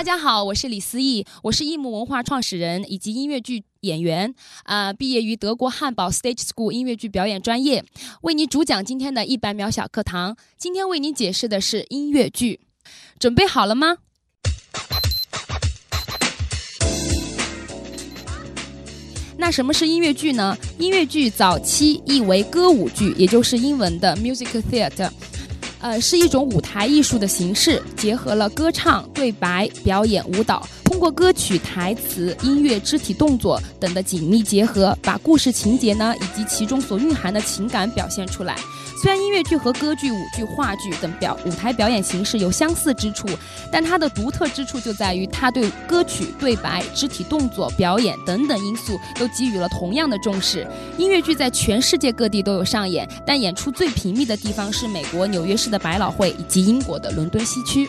大家好，我是李思义，我是艺木文化创始人以及音乐剧演员，啊，毕业于德国汉堡 Stage School 音乐剧表演专业，为你主讲今天的一百秒小课堂。今天为你解释的是音乐剧，准备好了吗？那什么是音乐剧呢？音乐剧早期译为歌舞剧，也就是英文的 music theater。呃，是一种舞台艺术的形式，结合了歌唱、对白、表演、舞蹈，通过歌曲、台词、音乐、肢体动作等的紧密结合，把故事情节呢以及其中所蕴含的情感表现出来。虽然音乐剧和歌剧、舞剧、话剧等表舞台表演形式有相似之处，但它的独特之处就在于它对歌曲、对白、肢体动作、表演等等因素都给予了同样的重视。音乐剧在全世界各地都有上演，但演出最频密的地方是美国纽约市的百老汇以及英国的伦敦西区。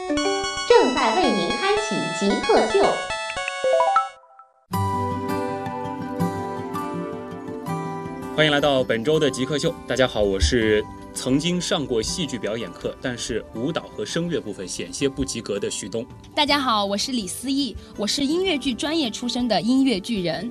正在为您开启极客秀。欢迎来到本周的极客秀。大家好，我是曾经上过戏剧表演课，但是舞蹈和声乐部分险些不及格的徐东。大家好，我是李思义，我是音乐剧专业出身的音乐剧人。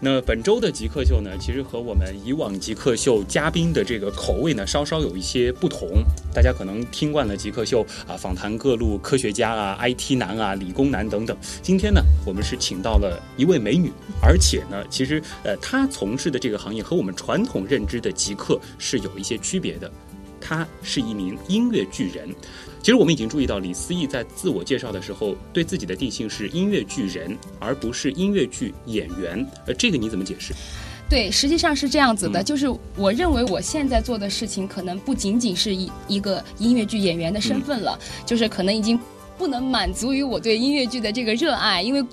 那本周的极客秀呢，其实和我们以往极客秀嘉宾的这个口味呢，稍稍有一些不同。大家可能听惯了极客秀啊，访谈各路科学家啊、IT 男啊、理工男等等。今天呢，我们是请到了一位美女，而且呢，其实呃，她从事的这个行业和我们传统认知的极客是有一些区别的。她是一名音乐巨人。其实我们已经注意到，李思义在自我介绍的时候，对自己的定性是音乐剧人，而不是音乐剧演员。呃，这个你怎么解释？对，实际上是这样子的，就是我认为我现在做的事情，可能不仅仅是一一个音乐剧演员的身份了，就是可能已经不能满足于我对音乐剧的这个热爱，因为。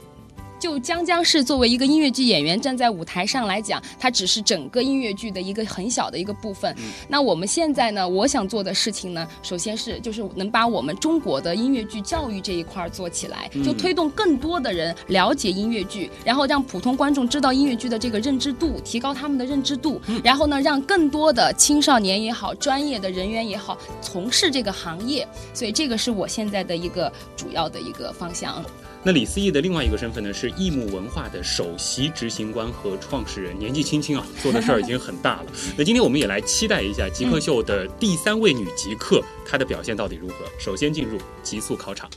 就将将是作为一个音乐剧演员站在舞台上来讲，它只是整个音乐剧的一个很小的一个部分。那我们现在呢，我想做的事情呢，首先是就是能把我们中国的音乐剧教育这一块做起来，就推动更多的人了解音乐剧，然后让普通观众知道音乐剧的这个认知度，提高他们的认知度，然后呢，让更多的青少年也好，专业的人员也好，从事这个行业。所以这个是我现在的一个主要的一个方向。那李思义的另外一个身份呢，是易木文化的首席执行官和创始人，年纪轻轻啊，做的事儿已经很大了。那今天我们也来期待一下极客秀的第三位女极客，她的表现到底如何？首先进入极速考场。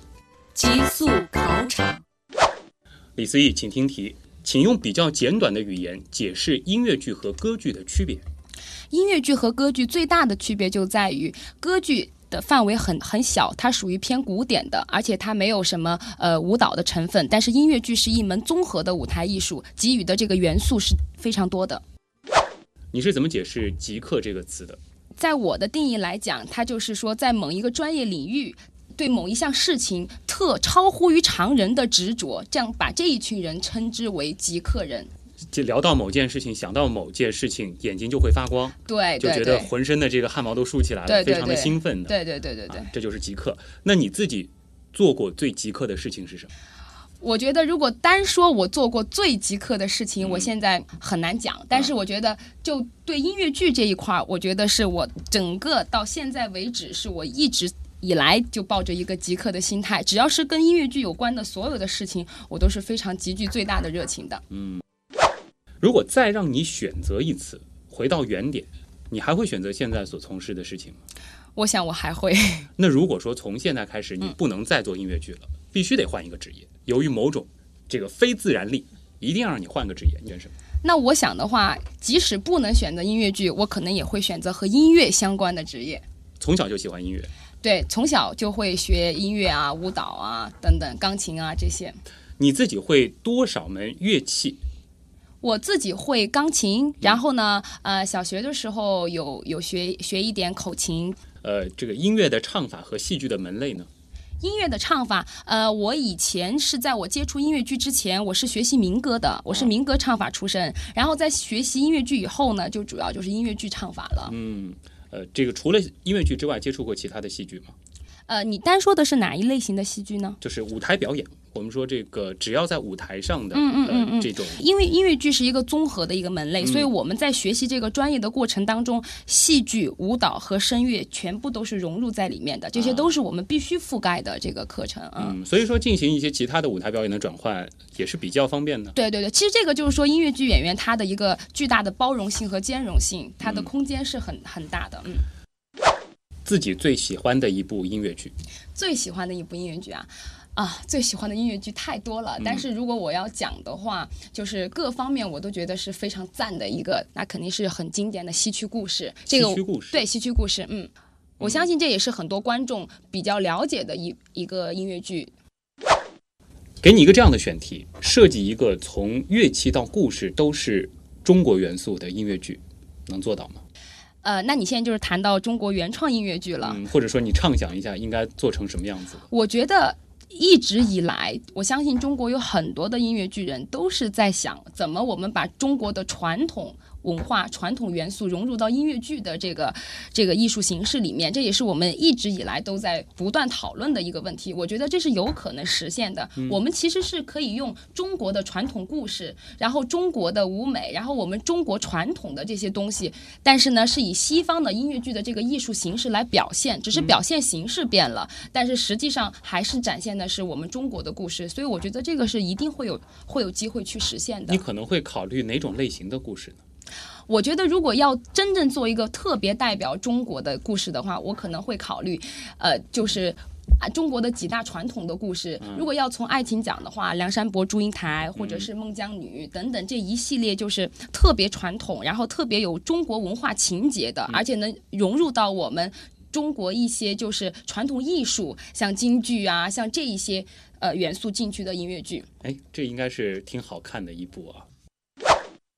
极速考场。李思义，请听题，请用比较简短的语言解释音乐剧和歌剧的区别。音乐剧和歌剧最大的区别就在于歌剧。的范围很很小，它属于偏古典的，而且它没有什么呃舞蹈的成分。但是音乐剧是一门综合的舞台艺术，给予的这个元素是非常多的。你是怎么解释“极客”这个词的？在我的定义来讲，它就是说，在某一个专业领域，对某一项事情特超乎于常人的执着，这样把这一群人称之为极客人。就聊到某件事情，想到某件事情，眼睛就会发光，对，就觉得浑身的这个汗毛都竖起来了，非常的兴奋的，对对对对对，这就是极客。那你自己做过最极客的事情是什么？我觉得如果单说我做过最极客的事情，我现在很难讲。但是我觉得，就对音乐剧这一块儿，我觉得是我整个到现在为止，是我一直以来就抱着一个极客的心态，只要是跟音乐剧有关的所有的事情，我都是非常极具最大的热情的。嗯。如果再让你选择一次，回到原点，你还会选择现在所从事的事情吗？我想我还会。那如果说从现在开始你不能再做音乐剧了，必须得换一个职业，由于某种这个非自然力，一定要让你换个职业，你选什么？那我想的话，即使不能选择音乐剧，我可能也会选择和音乐相关的职业。从小就喜欢音乐？对，从小就会学音乐啊、舞蹈啊等等，钢琴啊这些。你自己会多少门乐器？我自己会钢琴，然后呢，呃，小学的时候有有学学一点口琴。呃，这个音乐的唱法和戏剧的门类呢？音乐的唱法，呃，我以前是在我接触音乐剧之前，我是学习民歌的，我是民歌唱法出身。然后在学习音乐剧以后呢，就主要就是音乐剧唱法了。嗯，呃，这个除了音乐剧之外，接触过其他的戏剧吗？呃，你单说的是哪一类型的戏剧呢？就是舞台表演。我们说这个只要在舞台上的，嗯嗯嗯嗯，这种，因为音乐剧是一个综合的一个门类，所以我们在学习这个专业的过程当中，戏剧、舞蹈和声乐全部都是融入在里面的，这些都是我们必须覆盖的这个课程啊。嗯，所以说进行一些其他的舞台表演的转换也是比较方便的。对对对，其实这个就是说音乐剧演员他的一个巨大的包容性和兼容性，它的空间是很很大的。嗯，自己最喜欢的一部音乐剧，最喜欢的一部音乐剧啊。啊，最喜欢的音乐剧太多了，但是如果我要讲的话，就是各方面我都觉得是非常赞的一个，那肯定是很经典的西区故事。这个对西区故事，嗯，我相信这也是很多观众比较了解的一一个音乐剧。给你一个这样的选题，设计一个从乐器到故事都是中国元素的音乐剧，能做到吗？呃，那你现在就是谈到中国原创音乐剧了，或者说你畅想一下应该做成什么样子？我觉得。一直以来，我相信中国有很多的音乐剧人都是在想，怎么我们把中国的传统。文化传统元素融入到音乐剧的这个这个艺术形式里面，这也是我们一直以来都在不断讨论的一个问题。我觉得这是有可能实现的。我们其实是可以用中国的传统故事，然后中国的舞美，然后我们中国传统的这些东西，但是呢，是以西方的音乐剧的这个艺术形式来表现，只是表现形式变了，但是实际上还是展现的是我们中国的故事。所以我觉得这个是一定会有会有机会去实现的。你可能会考虑哪种类型的故事呢？我觉得，如果要真正做一个特别代表中国的故事的话，我可能会考虑，呃，就是啊，中国的几大传统的故事。如果要从爱情讲的话，《梁山伯祝英台》或者是《孟姜女》等等这一系列，就是特别传统，然后特别有中国文化情节的，而且能融入到我们中国一些就是传统艺术，像京剧啊，像这一些呃元素进去的音乐剧。哎，这应该是挺好看的一部啊。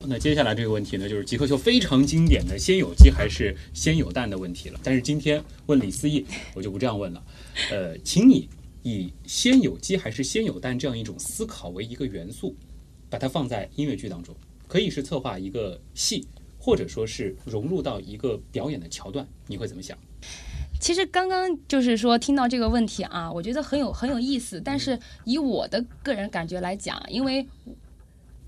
那接下来这个问题呢，就是极客秀非常经典的“先有鸡还是先有蛋”的问题了。但是今天问李思义，我就不这样问了。呃，请你以“先有鸡还是先有蛋”这样一种思考为一个元素，把它放在音乐剧当中，可以是策划一个戏，或者说是融入到一个表演的桥段，你会怎么想？其实刚刚就是说听到这个问题啊，我觉得很有很有意思。但是以我的个人感觉来讲，因为。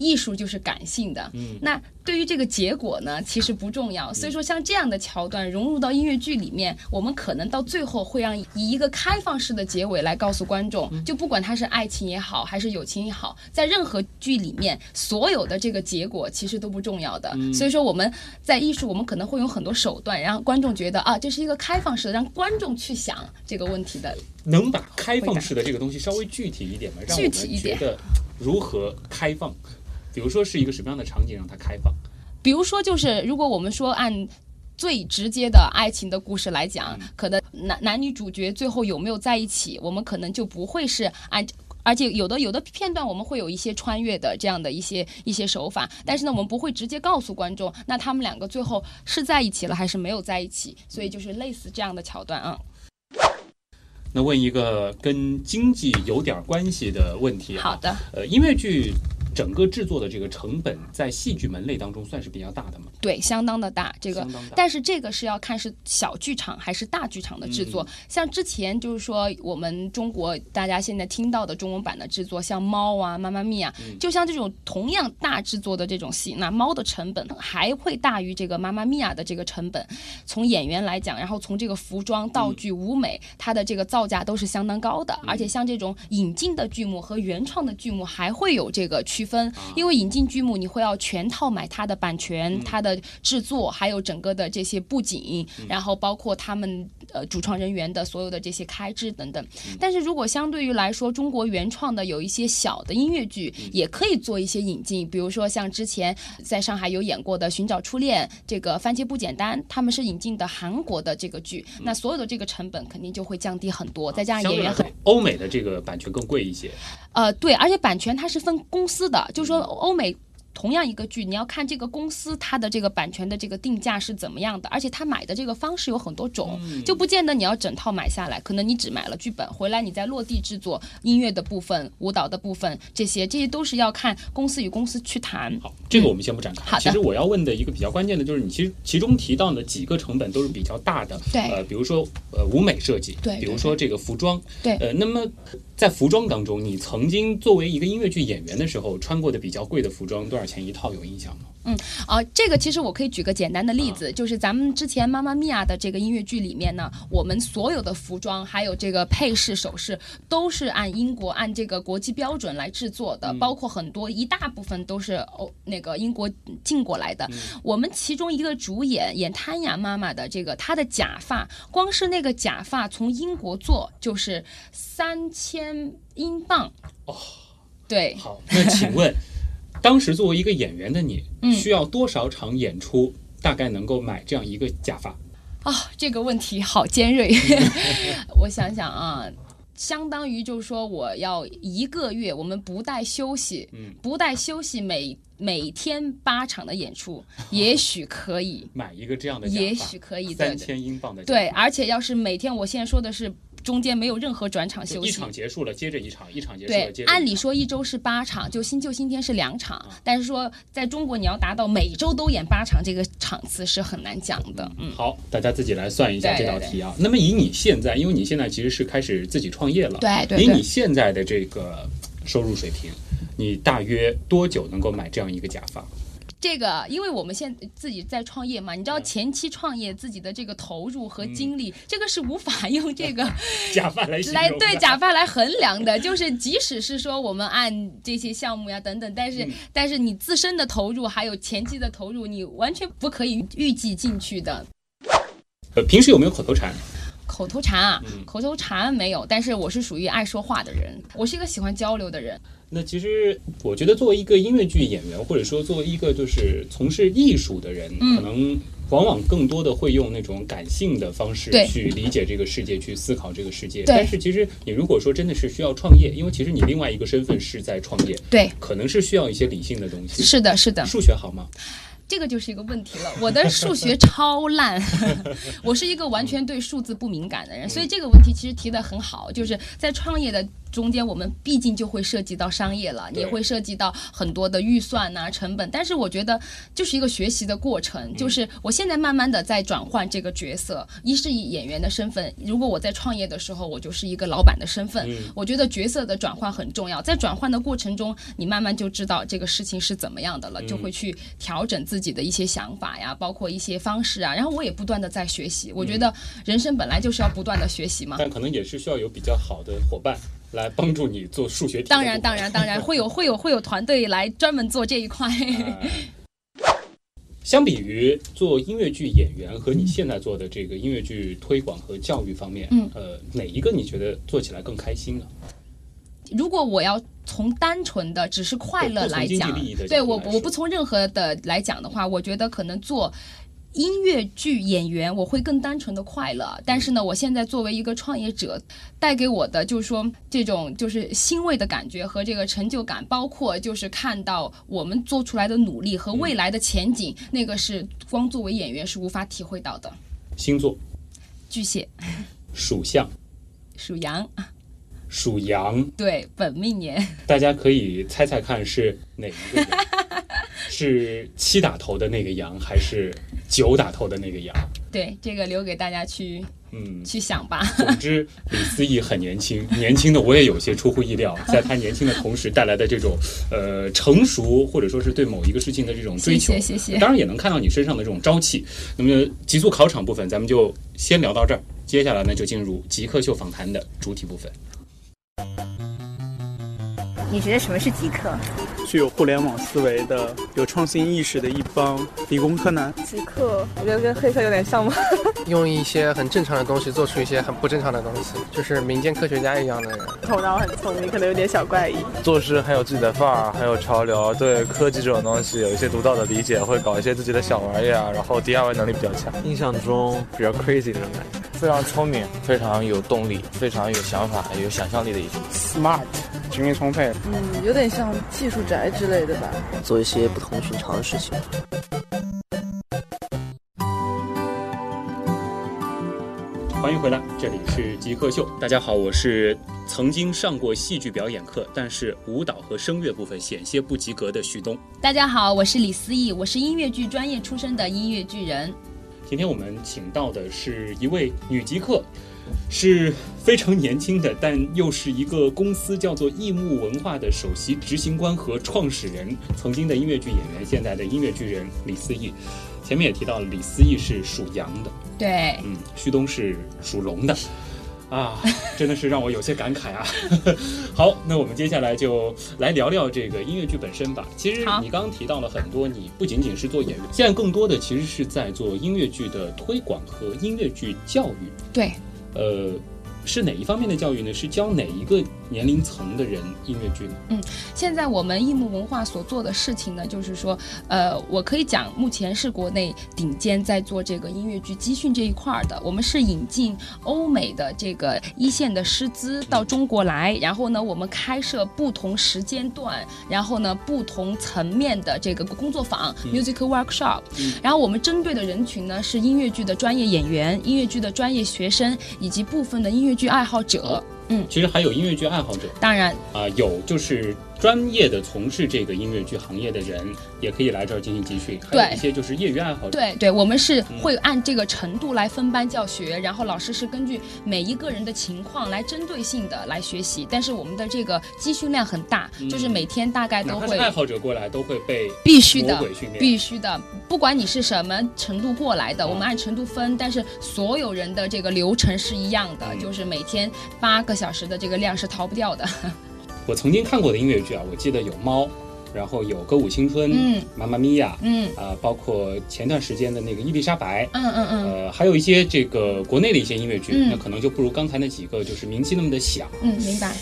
艺术就是感性的，嗯，那对于这个结果呢，其实不重要。所以说，像这样的桥段融入到音乐剧里面，我们可能到最后会让以一个开放式的结尾来告诉观众，就不管它是爱情也好，还是友情也好，在任何剧里面，所有的这个结果其实都不重要的。所以说，我们在艺术，我们可能会用很多手段，让观众觉得啊，这是一个开放式的，让观众去想这个问题的。能把开放式的这个东西稍微具体一点吗？让我们觉得如何开放？比如说是一个什么样的场景让它开放？比如说就是如果我们说按最直接的爱情的故事来讲，可能男男女主角最后有没有在一起，我们可能就不会是按，而且有的有的片段我们会有一些穿越的这样的一些一些手法，但是呢我们不会直接告诉观众，那他们两个最后是在一起了还是没有在一起，所以就是类似这样的桥段啊。那问一个跟经济有点关系的问题好的，呃，音乐剧。整个制作的这个成本在戏剧门类当中算是比较大的嘛？对，相当的大。这个，但是这个是要看是小剧场还是大剧场的制作。像之前就是说，我们中国大家现在听到的中文版的制作，像《猫》啊、《妈妈咪呀》，就像这种同样大制作的这种戏，那《猫》的成本还会大于这个《妈妈咪呀》的这个成本。从演员来讲，然后从这个服装、道具、舞美，它的这个造价都是相当高的。而且像这种引进的剧目和原创的剧目，还会有这个区。区分，因为引进剧目你会要全套买它的版权、它的制作，还有整个的这些布景，然后包括他们呃主创人员的所有的这些开支等等。但是如果相对于来说，中国原创的有一些小的音乐剧，也可以做一些引进，比如说像之前在上海有演过的《寻找初恋》，这个番茄不简单，他们是引进的韩国的这个剧，那所有的这个成本肯定就会降低很多，再加上演员很欧美的这个版权更贵一些。呃，对，而且版权它是分公司的，就是说欧美同样一个剧，你要看这个公司它的这个版权的这个定价是怎么样的，而且它买的这个方式有很多种，就不见得你要整套买下来，可能你只买了剧本，回来你再落地制作音乐的部分、舞蹈的部分，这些这些都是要看公司与公司去谈。好，这个我们先不展开。好的其实我要问的一个比较关键的就是，你其实其中提到的几个成本都是比较大的，对呃，比如说呃舞美设计，对比如说这个服装，对呃，那么在服装当中，你曾经作为一个音乐剧演员的时候穿过的比较贵的服装多少钱一套？有印象吗？啊，这个其实我可以举个简单的例子，就是咱们之前《妈妈咪呀》的这个音乐剧里面呢，我们所有的服装还有这个配饰首饰都是按英国按这个国际标准来制作的，包括很多一大部分都是欧那个英国进过来的。我们其中一个主演演贪雅妈妈的这个，她的假发，光是那个假发从英国做就是三千英镑。哦，对，好，那请问，当时作为一个演员的你，嗯。需要多少场演出，大概能够买这样一个假发？啊、这个问题好尖锐。我想想啊，相当于就是说，我要一个月，我们不带休息，嗯。不带休息每每天八场的演出，也许可以，买一个这样的也许可以，对三千英镑的对，而且要是每天，我现在说的是中间没有任何转场休息一场。结束了，接着一场，一场结束了，接着按理说一周是八场，就新旧新天是两场，啊但是说在中国你要达到每周都演八场，这个场次是很难讲的。嗯，好，大家自己来算一下这道题啊。那么以你现在，因为你现在其实是开始自己创业了，对对对以你现在的这个收入水平，你大约多久能够买这样一个假发？这个，因为我们现在自己在创业嘛，你知道嗯前期创业自己的这个投入和精力，这个是无法用这个 假发来来的对假发来衡量的。就是即使是说我们按这些项目呀等等，但是、嗯但是你自身的投入还有前期的投入，你完全不可以预计进去的。呃，平时有没有口头禅？口头禅啊，嗯口头禅没有，但是我是属于爱说话的人，我是一个喜欢交流的人。那其实我觉得，作为一个音乐剧演员，或者说作为一个就是从事艺术的人，嗯可能往往更多的会用那种感性的方式去理解这个世界，去思考这个世界。但是其实你如果说真的是需要创业，因为其实你另外一个身份是在创业，对，可能是需要一些理性的东西。是的，是的。数学好吗？这个就是一个问题了。我的数学超烂，我是一个完全对数字不敏感的人，所以这个问题其实提的很好，就是在创业的。中间我们毕竟就会涉及到商业了，对也会涉及到很多的预算呐、成本。但是我觉得就是一个学习的过程，就是我现在慢慢的在转换这个角色，一是以演员的身份，如果我在创业的时候，我就是一个老板的身份。嗯我觉得角色的转换很重要，在转换的过程中，你慢慢就知道这个事情是怎么样的了，就会去调整自己的一些想法呀，包括一些方式啊。然后我也不断的在学习，我觉得人生本来就是要不断的学习嘛。但可能也是需要有比较好的伙伴来帮助你做数学题。当然，当然，当然会有 会有会有团队来专门做这一块。呃 相比于做音乐剧演员和你现在做的这个音乐剧推广和教育方面，嗯呃，哪一个你觉得做起来更开心呢？如果我要从单纯的只是快乐来讲对我我不从任何的来讲的话，我觉得可能做。音乐剧演员，我会更单纯的快乐，但是呢，我现在作为一个创业者，带给我的就是说这种就是欣慰的感觉和这个成就感，包括就是看到我们做出来的努力和未来的前景，那个是光作为演员是无法体会到的。星座。巨蟹、属相、属羊，属羊，对，本命年。大家可以猜猜看是哪一个羊？是七打头的那个羊，还是九打头的那个羊？对，这个留给大家去嗯，去想吧。总之，李思义很年轻，年轻的我也有些出乎意料，在他年轻的同时带来的这种呃成熟，或者说是对某一个事情的这种追求，谢谢谢谢当然也能看到你身上的这种朝气。那么极速考场部分咱们就先聊到这儿，接下来呢就进入极客秀访谈的主体部分。你觉得什么是极客？具有互联网思维的、有创新意识的一帮理工科男。极客，我觉得跟黑客有点像吗。用一些很正常的东西做出一些很不正常的东西，就是民间科学家一样的人。头脑很聪明，可能有点小怪异。做事很有自己的范儿，很有潮流，对科技这种东西有一些独到的理解，会搞一些自己的小玩意儿啊，然后 DIY 能力比较强。印象中比较 crazy 那种感觉，非常聪明，非常有动力，非常有想法、有想象力的一种。Smart，精力充沛。嗯，有点像技术宅之类的吧。做一些不同寻常的事情。欢迎回来，这里是极客秀。大家好，我是曾经上过戏剧表演课，但是舞蹈和声乐部分险些不及格的徐东。大家好，我是李思义，我是音乐剧专业出身的音乐剧人。今天我们请到的是一位女极客，是非常年轻的，但又是一个公司叫做易木文化的首席执行官和创始人，曾经的音乐剧演员，现在的音乐剧人李思义。前面也提到了，李思义是属羊的，对，嗯，旭东是属龙的，啊，真的是让我有些感慨啊。好，那我们接下来就来聊聊这个音乐剧本身吧。其实你刚刚提到了很多，你不仅仅是做演员，现在更多的其实是在做音乐剧的推广和音乐剧教育。对，呃。是哪一方面的教育呢？是教哪一个年龄层的人音乐剧呢？嗯，现在我们艺木文化所做的事情呢，就是说，呃，我可以讲，目前是国内顶尖在做这个音乐剧集训这一块儿的。我们是引进欧美的这个一线的师资到中国来，然后呢，我们开设不同时间段，然后呢，不同层面的这个工作坊 （musical workshop）。然后我们针对的人群呢，是音乐剧的专业演员、音乐剧的专业学生以及部分的音乐。音乐剧爱好者，嗯，其实还有音乐剧爱好者，当然。啊，有就是专业的从事这个音乐剧行业的人，也可以来这儿进行集训，还有一些就是业余爱好者。对对，我们是会按这个程度来分班教学，然后老师是根据每一个人的情况来针对性的来学习。但是我们的这个集训量很大，就是每天大概都会爱好者过来都会被必须的训练，必须的，不管你是什么程度过来的，我们按程度分，但是所有人的这个流程是一样的，就是每天八个小时的这个量是逃不掉的。我曾经看过的音乐剧啊，我记得有猫，然后有歌舞青春，嗯，妈妈咪呀，嗯，啊，包括前段时间的那个伊丽莎白，嗯嗯嗯，呃，还有一些这个国内的一些音乐剧，那可能就不如刚才那几个就是名气那么的响，嗯，明白。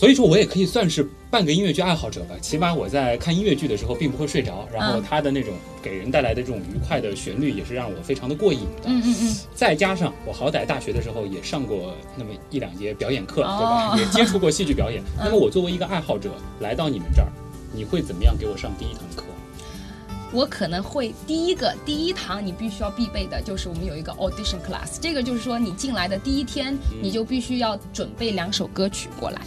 所以说我也可以算是半个音乐剧爱好者吧，起码我在看音乐剧的时候并不会睡着，然后它的那种给人带来的这种愉快的旋律也是让我非常的过瘾的。嗯嗯嗯。再加上我好歹大学的时候也上过那么一两节表演课，对吧？也接触过戏剧表演。那么我作为一个爱好者来到你们这儿，你会怎么样给我上第一堂课？我可能会第一个第一堂你必须要必备的就是我们有一个 audition class，这个就是说你进来的第一天你就必须要准备两首歌曲过来。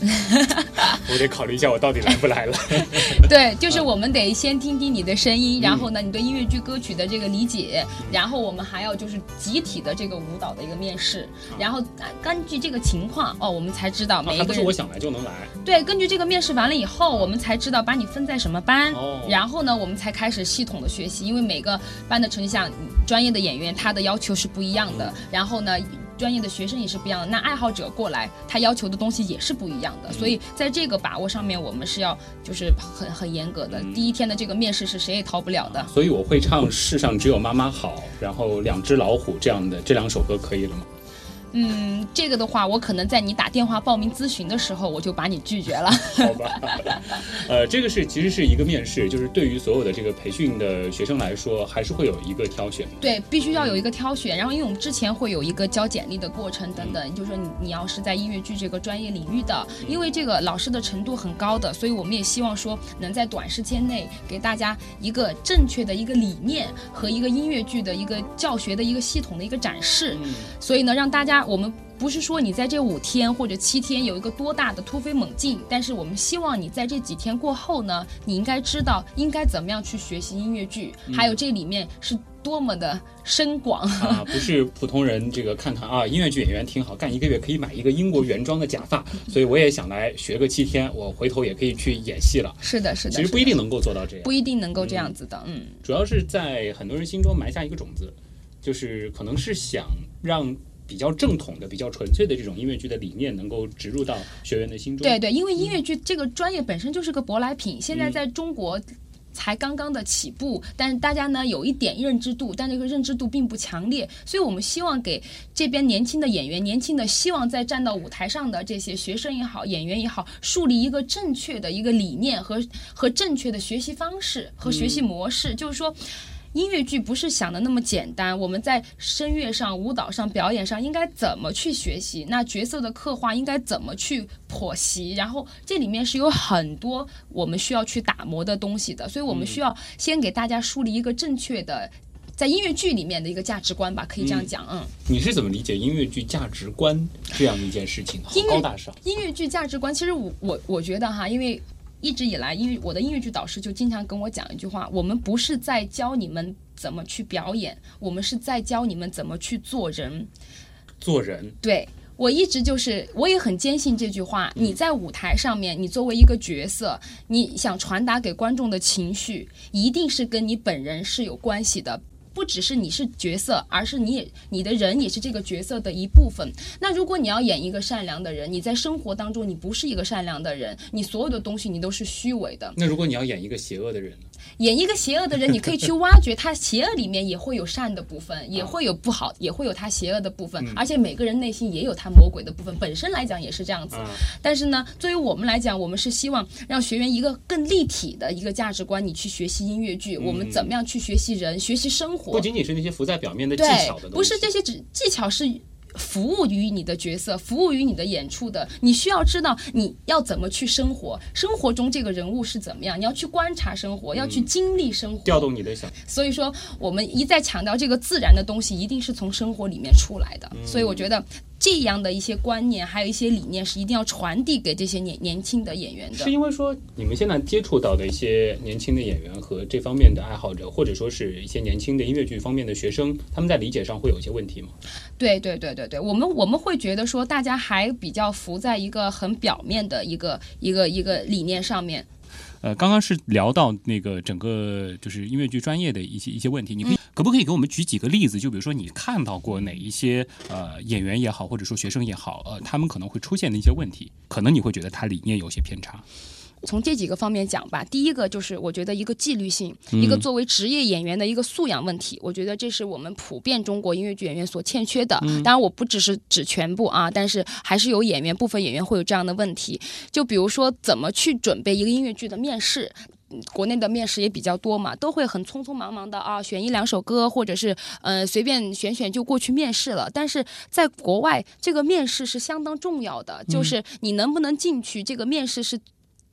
我得考虑一下，我到底来不来了。对，就是我们得先听听你的声音，然后呢，你对音乐剧歌曲的这个理解，然后我们还要就是集体的这个舞蹈的一个面试，然后根据这个情况哦，我们才知道每一个人。不是我想来就能来。对，根据这个面试完了以后，我们才知道把你分在什么班，然后呢，我们才开始系统的学习，因为每个班的成绩像专业的演员，他的要求是不一样的，然后呢。专业的学生也是不一样的，那爱好者过来，他要求的东西也是不一样的，所以在这个把握上面，我们是要就是很很严格的。第一天的这个面试是谁也逃不了的。所以我会唱《世上只有妈妈好》，然后《两只老虎》这样的这两首歌可以了吗？嗯，这个的话，我可能在你打电话报名咨询的时候，我就把你拒绝了。好吧，呃，这个是其实是一个面试，就是对于所有的这个培训的学生来说，还是会有一个挑选。对，必须要有一个挑选。然后，因为我们之前会有一个交简历的过程等等，就是说你你要是在音乐剧这个专业领域的，因为这个老师的程度很高的，所以我们也希望说能在短时间内给大家一个正确的一个理念和一个音乐剧的一个教学的一个系统的一个展示。嗯所以呢，让大家。我们不是说你在这五天或者七天有一个多大的突飞猛进，但是我们希望你在这几天过后呢，你应该知道应该怎么样去学习音乐剧，还有这里面是多么的深广啊！不是普通人这个看看啊，音乐剧演员挺好，干一个月可以买一个英国原装的假发，所以我也想来学个七天，我回头也可以去演戏了。是的，是的，其实不一定能够做到这样，不一定能够这样子的，嗯。主要是在很多人心中埋下一个种子，就是可能是想让。比较正统的、比较纯粹的这种音乐剧的理念，能够植入到学员的心中。对对，因为音乐剧这个专业本身就是个舶来品，现在在中国才刚刚的起步，但是大家呢有一点认知度，但这个认知度并不强烈，所以我们希望给这边年轻的演员、年轻的希望在站到舞台上的这些学生也好、演员也好，树立一个正确的一个理念和和正确的学习方式和学习模式，就是说。音乐剧不是想的那么简单。我们在声乐上、舞蹈上、表演上应该怎么去学习？那角色的刻画应该怎么去剖析？然后这里面是有很多我们需要去打磨的东西的，所以我们需要先给大家树立一个正确的。在音乐剧里面的一个价值观吧，可以这样讲，嗯。你是怎么理解音乐剧价值观这样一件事情？好高大上。音乐剧价值观，其实我我我觉得哈，因为一直以来，因为我的音乐剧导师就经常跟我讲一句话：我们不是在教你们怎么去表演，我们是在教你们怎么去做人。做人。对我一直就是，我也很坚信这句话。你在舞台上面，你作为一个角色，你想传达给观众的情绪，一定是跟你本人是有关系的。不只是你是角色，而是你也你的人也是这个角色的一部分。那如果你要演一个善良的人，你在生活当中你不是一个善良的人，你所有的东西你都是虚伪的。那如果你要演一个邪恶的人呢？演一个邪恶的人，你可以去挖掘他邪恶里面也会有善的部分，也会有不好，也会有他邪恶的部分。而且每个人内心也有他魔鬼的部分，本身来讲也是这样子。但是呢，作为我们来讲，我们是希望让学员一个更立体的一个价值观，你去学习音乐剧，我们怎么样去学习人，学习生活？不仅仅是那些浮在表面的技巧的东西，不是这些只技巧是。服务于你的角色，服务于你的演出的，你需要知道你要怎么去生活，生活中这个人物是怎么样，你要去观察生活，要去经历生活，调动你的想。所以说，我们一再强调这个自然的东西一定是从生活里面出来的。所以我觉得。这样的一些观念，还有一些理念，是一定要传递给这些年年轻的演员的。是因为说，你们现在接触到的一些年轻的演员和这方面的爱好者，或者说是一些年轻的音乐剧方面的学生，他们在理解上会有一些问题吗？对对对对对，我们我们会觉得说，大家还比较浮在一个很表面的一个一个一个理念上面。呃，刚刚是聊到那个整个就是音乐剧专业的一些一些问题，你可以可不可以给我们举几个例子？就比如说你看到过哪一些呃演员也好，或者说学生也好，呃，他们可能会出现的一些问题，可能你会觉得他理念有些偏差。从这几个方面讲吧，第一个就是我觉得一个纪律性，一个作为职业演员的一个素养问题，我觉得这是我们普遍中国音乐剧演员所欠缺的。当然，我不只是指全部啊，但是还是有演员部分演员会有这样的问题。就比如说，怎么去准备一个音乐剧的面试？国内的面试也比较多嘛，都会很匆匆忙忙的啊，选一两首歌，或者是嗯随便选选就过去面试了。但是在国外，这个面试是相当重要的，就是你能不能进去，这个面试是。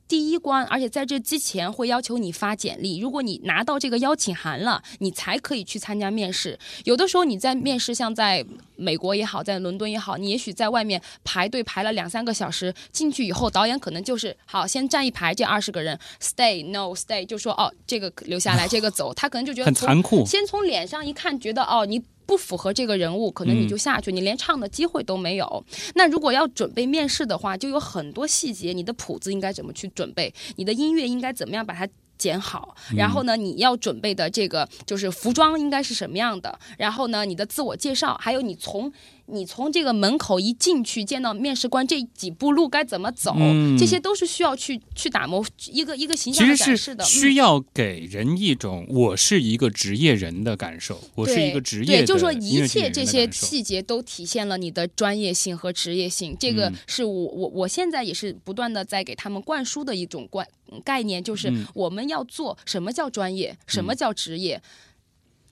第一关，而且在这之前会要求你发简历。如果你拿到这个邀请函了，你才可以去参加面试。有的时候你在面试，像在美国也好，在伦敦也好，你也许在外面排队排了两三个小时，进去以后，导演可能就是好，先站一排，这二十个人，stay no stay，就说哦，这个留下来，这个走。他可能就觉得很残酷。先从脸上一看，觉得哦，你。不符合这个人物，可能你就下去，你连唱的机会都没有。那如果要准备面试的话，就有很多细节，你的谱子应该怎么去准备，你的音乐应该怎么样把它剪好，然后呢，你要准备的这个就是服装应该是什么样的，然后呢，你的自我介绍，还有你从。你从这个门口一进去，见到面试官这几步路该怎么走，这些都是需要去去打磨一个一个形象的展示的。需要给人一种我是一个职业人的感受，我是一个职业。对，就是说一切这些细节都体现了你的专业性和职业性。这个是我我我现在也是不断的在给他们灌输的一种观概念，就是我们要做什么叫专业，什么叫职业。是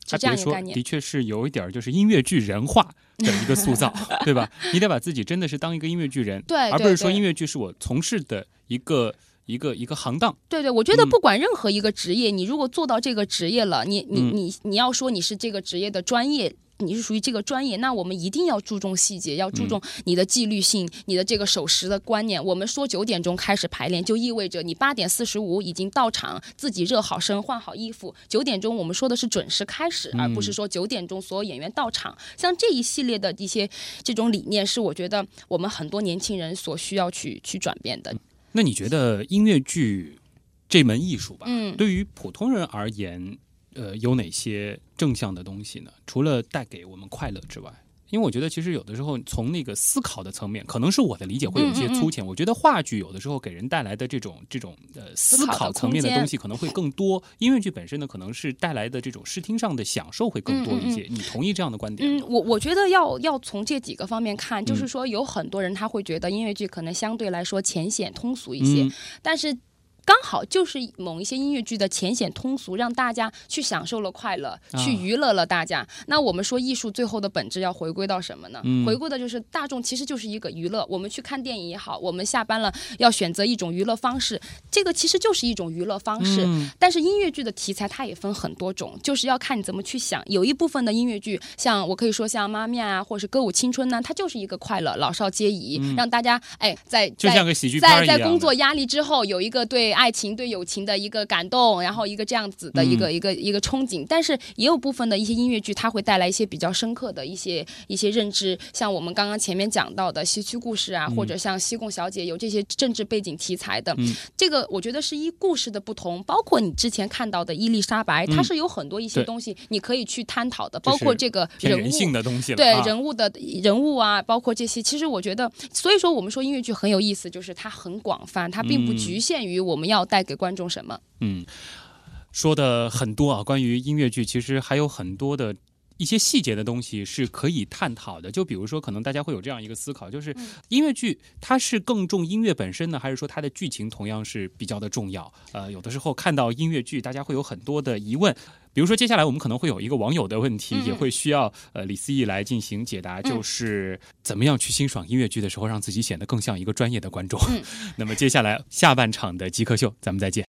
这样一个概念，的确是有一点就是音乐剧人化的一个塑造，对吧？你得把自己真的是当一个音乐剧人，对，而不是说音乐剧是我从事的一个一个一个行当。对对，我觉得不管任何一个职业，你如果做到这个职业了，你你你你要说你是这个职业的专业。你是属于这个专业，那我们一定要注重细节，要注重你的纪律性，你的这个守时的观念。我们说九点钟开始排练，就意味着你八点四十五已经到场，自己热好身，换好衣服。九点钟我们说的是准时开始，而不是说九点钟所有演员到场。像这一系列的一些这种理念，是我觉得我们很多年轻人所需要去去转变的。那你觉得音乐剧这门艺术吧，嗯，对于普通人而言？呃，有哪些正向的东西呢？除了带给我们快乐之外，因为我觉得其实有的时候从那个思考的层面，可能是我的理解会有一些粗浅。我觉得话剧有的时候给人带来的这种这种呃思考层面的东西可能会更多。音乐剧本身呢，可能是带来的这种视听上的享受会更多一些。你同意这样的观点？嗯，我我觉得要要从这几个方面看，就是说有很多人他会觉得音乐剧可能相对来说浅显通俗一些，但是。刚好就是某一些音乐剧的浅显通俗，让大家去享受了快乐，去娱乐了大家。那我们说艺术最后的本质要回归到什么呢？嗯回归的就是大众其实就是一个娱乐。我们去看电影也好，我们下班了要选择一种娱乐方式，这个其实就是一种娱乐方式。嗯但是音乐剧的题材它也分很多种，就是要看你怎么去想。有一部分的音乐剧，像我可以说像《妈咪啊》或者是《歌舞青春》呢，它就是一个快乐，老少皆宜，让大家哎在在像个喜剧片儿在在工作压力之后有一个对爱情、对友情的一个感动，然后一个这样子的一个、嗯一个一个憧憬。但是也有部分的一些音乐剧，它会带来一些比较深刻的一些一些认知，像我们刚刚前面讲到的西区故事啊，嗯。或者像西贡小姐有这些政治背景题材的，嗯。这个我觉得是依故事的不同，包括你之前看到的伊丽莎白，它嗯。是有很多一些东西你可以去探讨的，就是包括这个人物性的东西了对啊。人物的人物啊，包括这些，其实我觉得，所以说我们说音乐剧很有意思，就是它很广泛，它并不嗯。局限于我们要带给观众什么。嗯，说的很多啊，关于音乐剧，其实还有很多的。一些细节的东西是可以探讨的，就比如说，可能大家会有这样一个思考，就是音乐剧它是更重音乐本身呢，还是说它的剧情同样是比较的重要？呃，有的时候看到音乐剧，大家会有很多的疑问。比如说，接下来我们可能会有一个网友的问题，嗯也会需要呃李思义来进行解答，就是怎么样去欣赏音乐剧的时候，让自己显得更像一个专业的观众。嗯 那么接下来下半场的极客秀，咱们再见。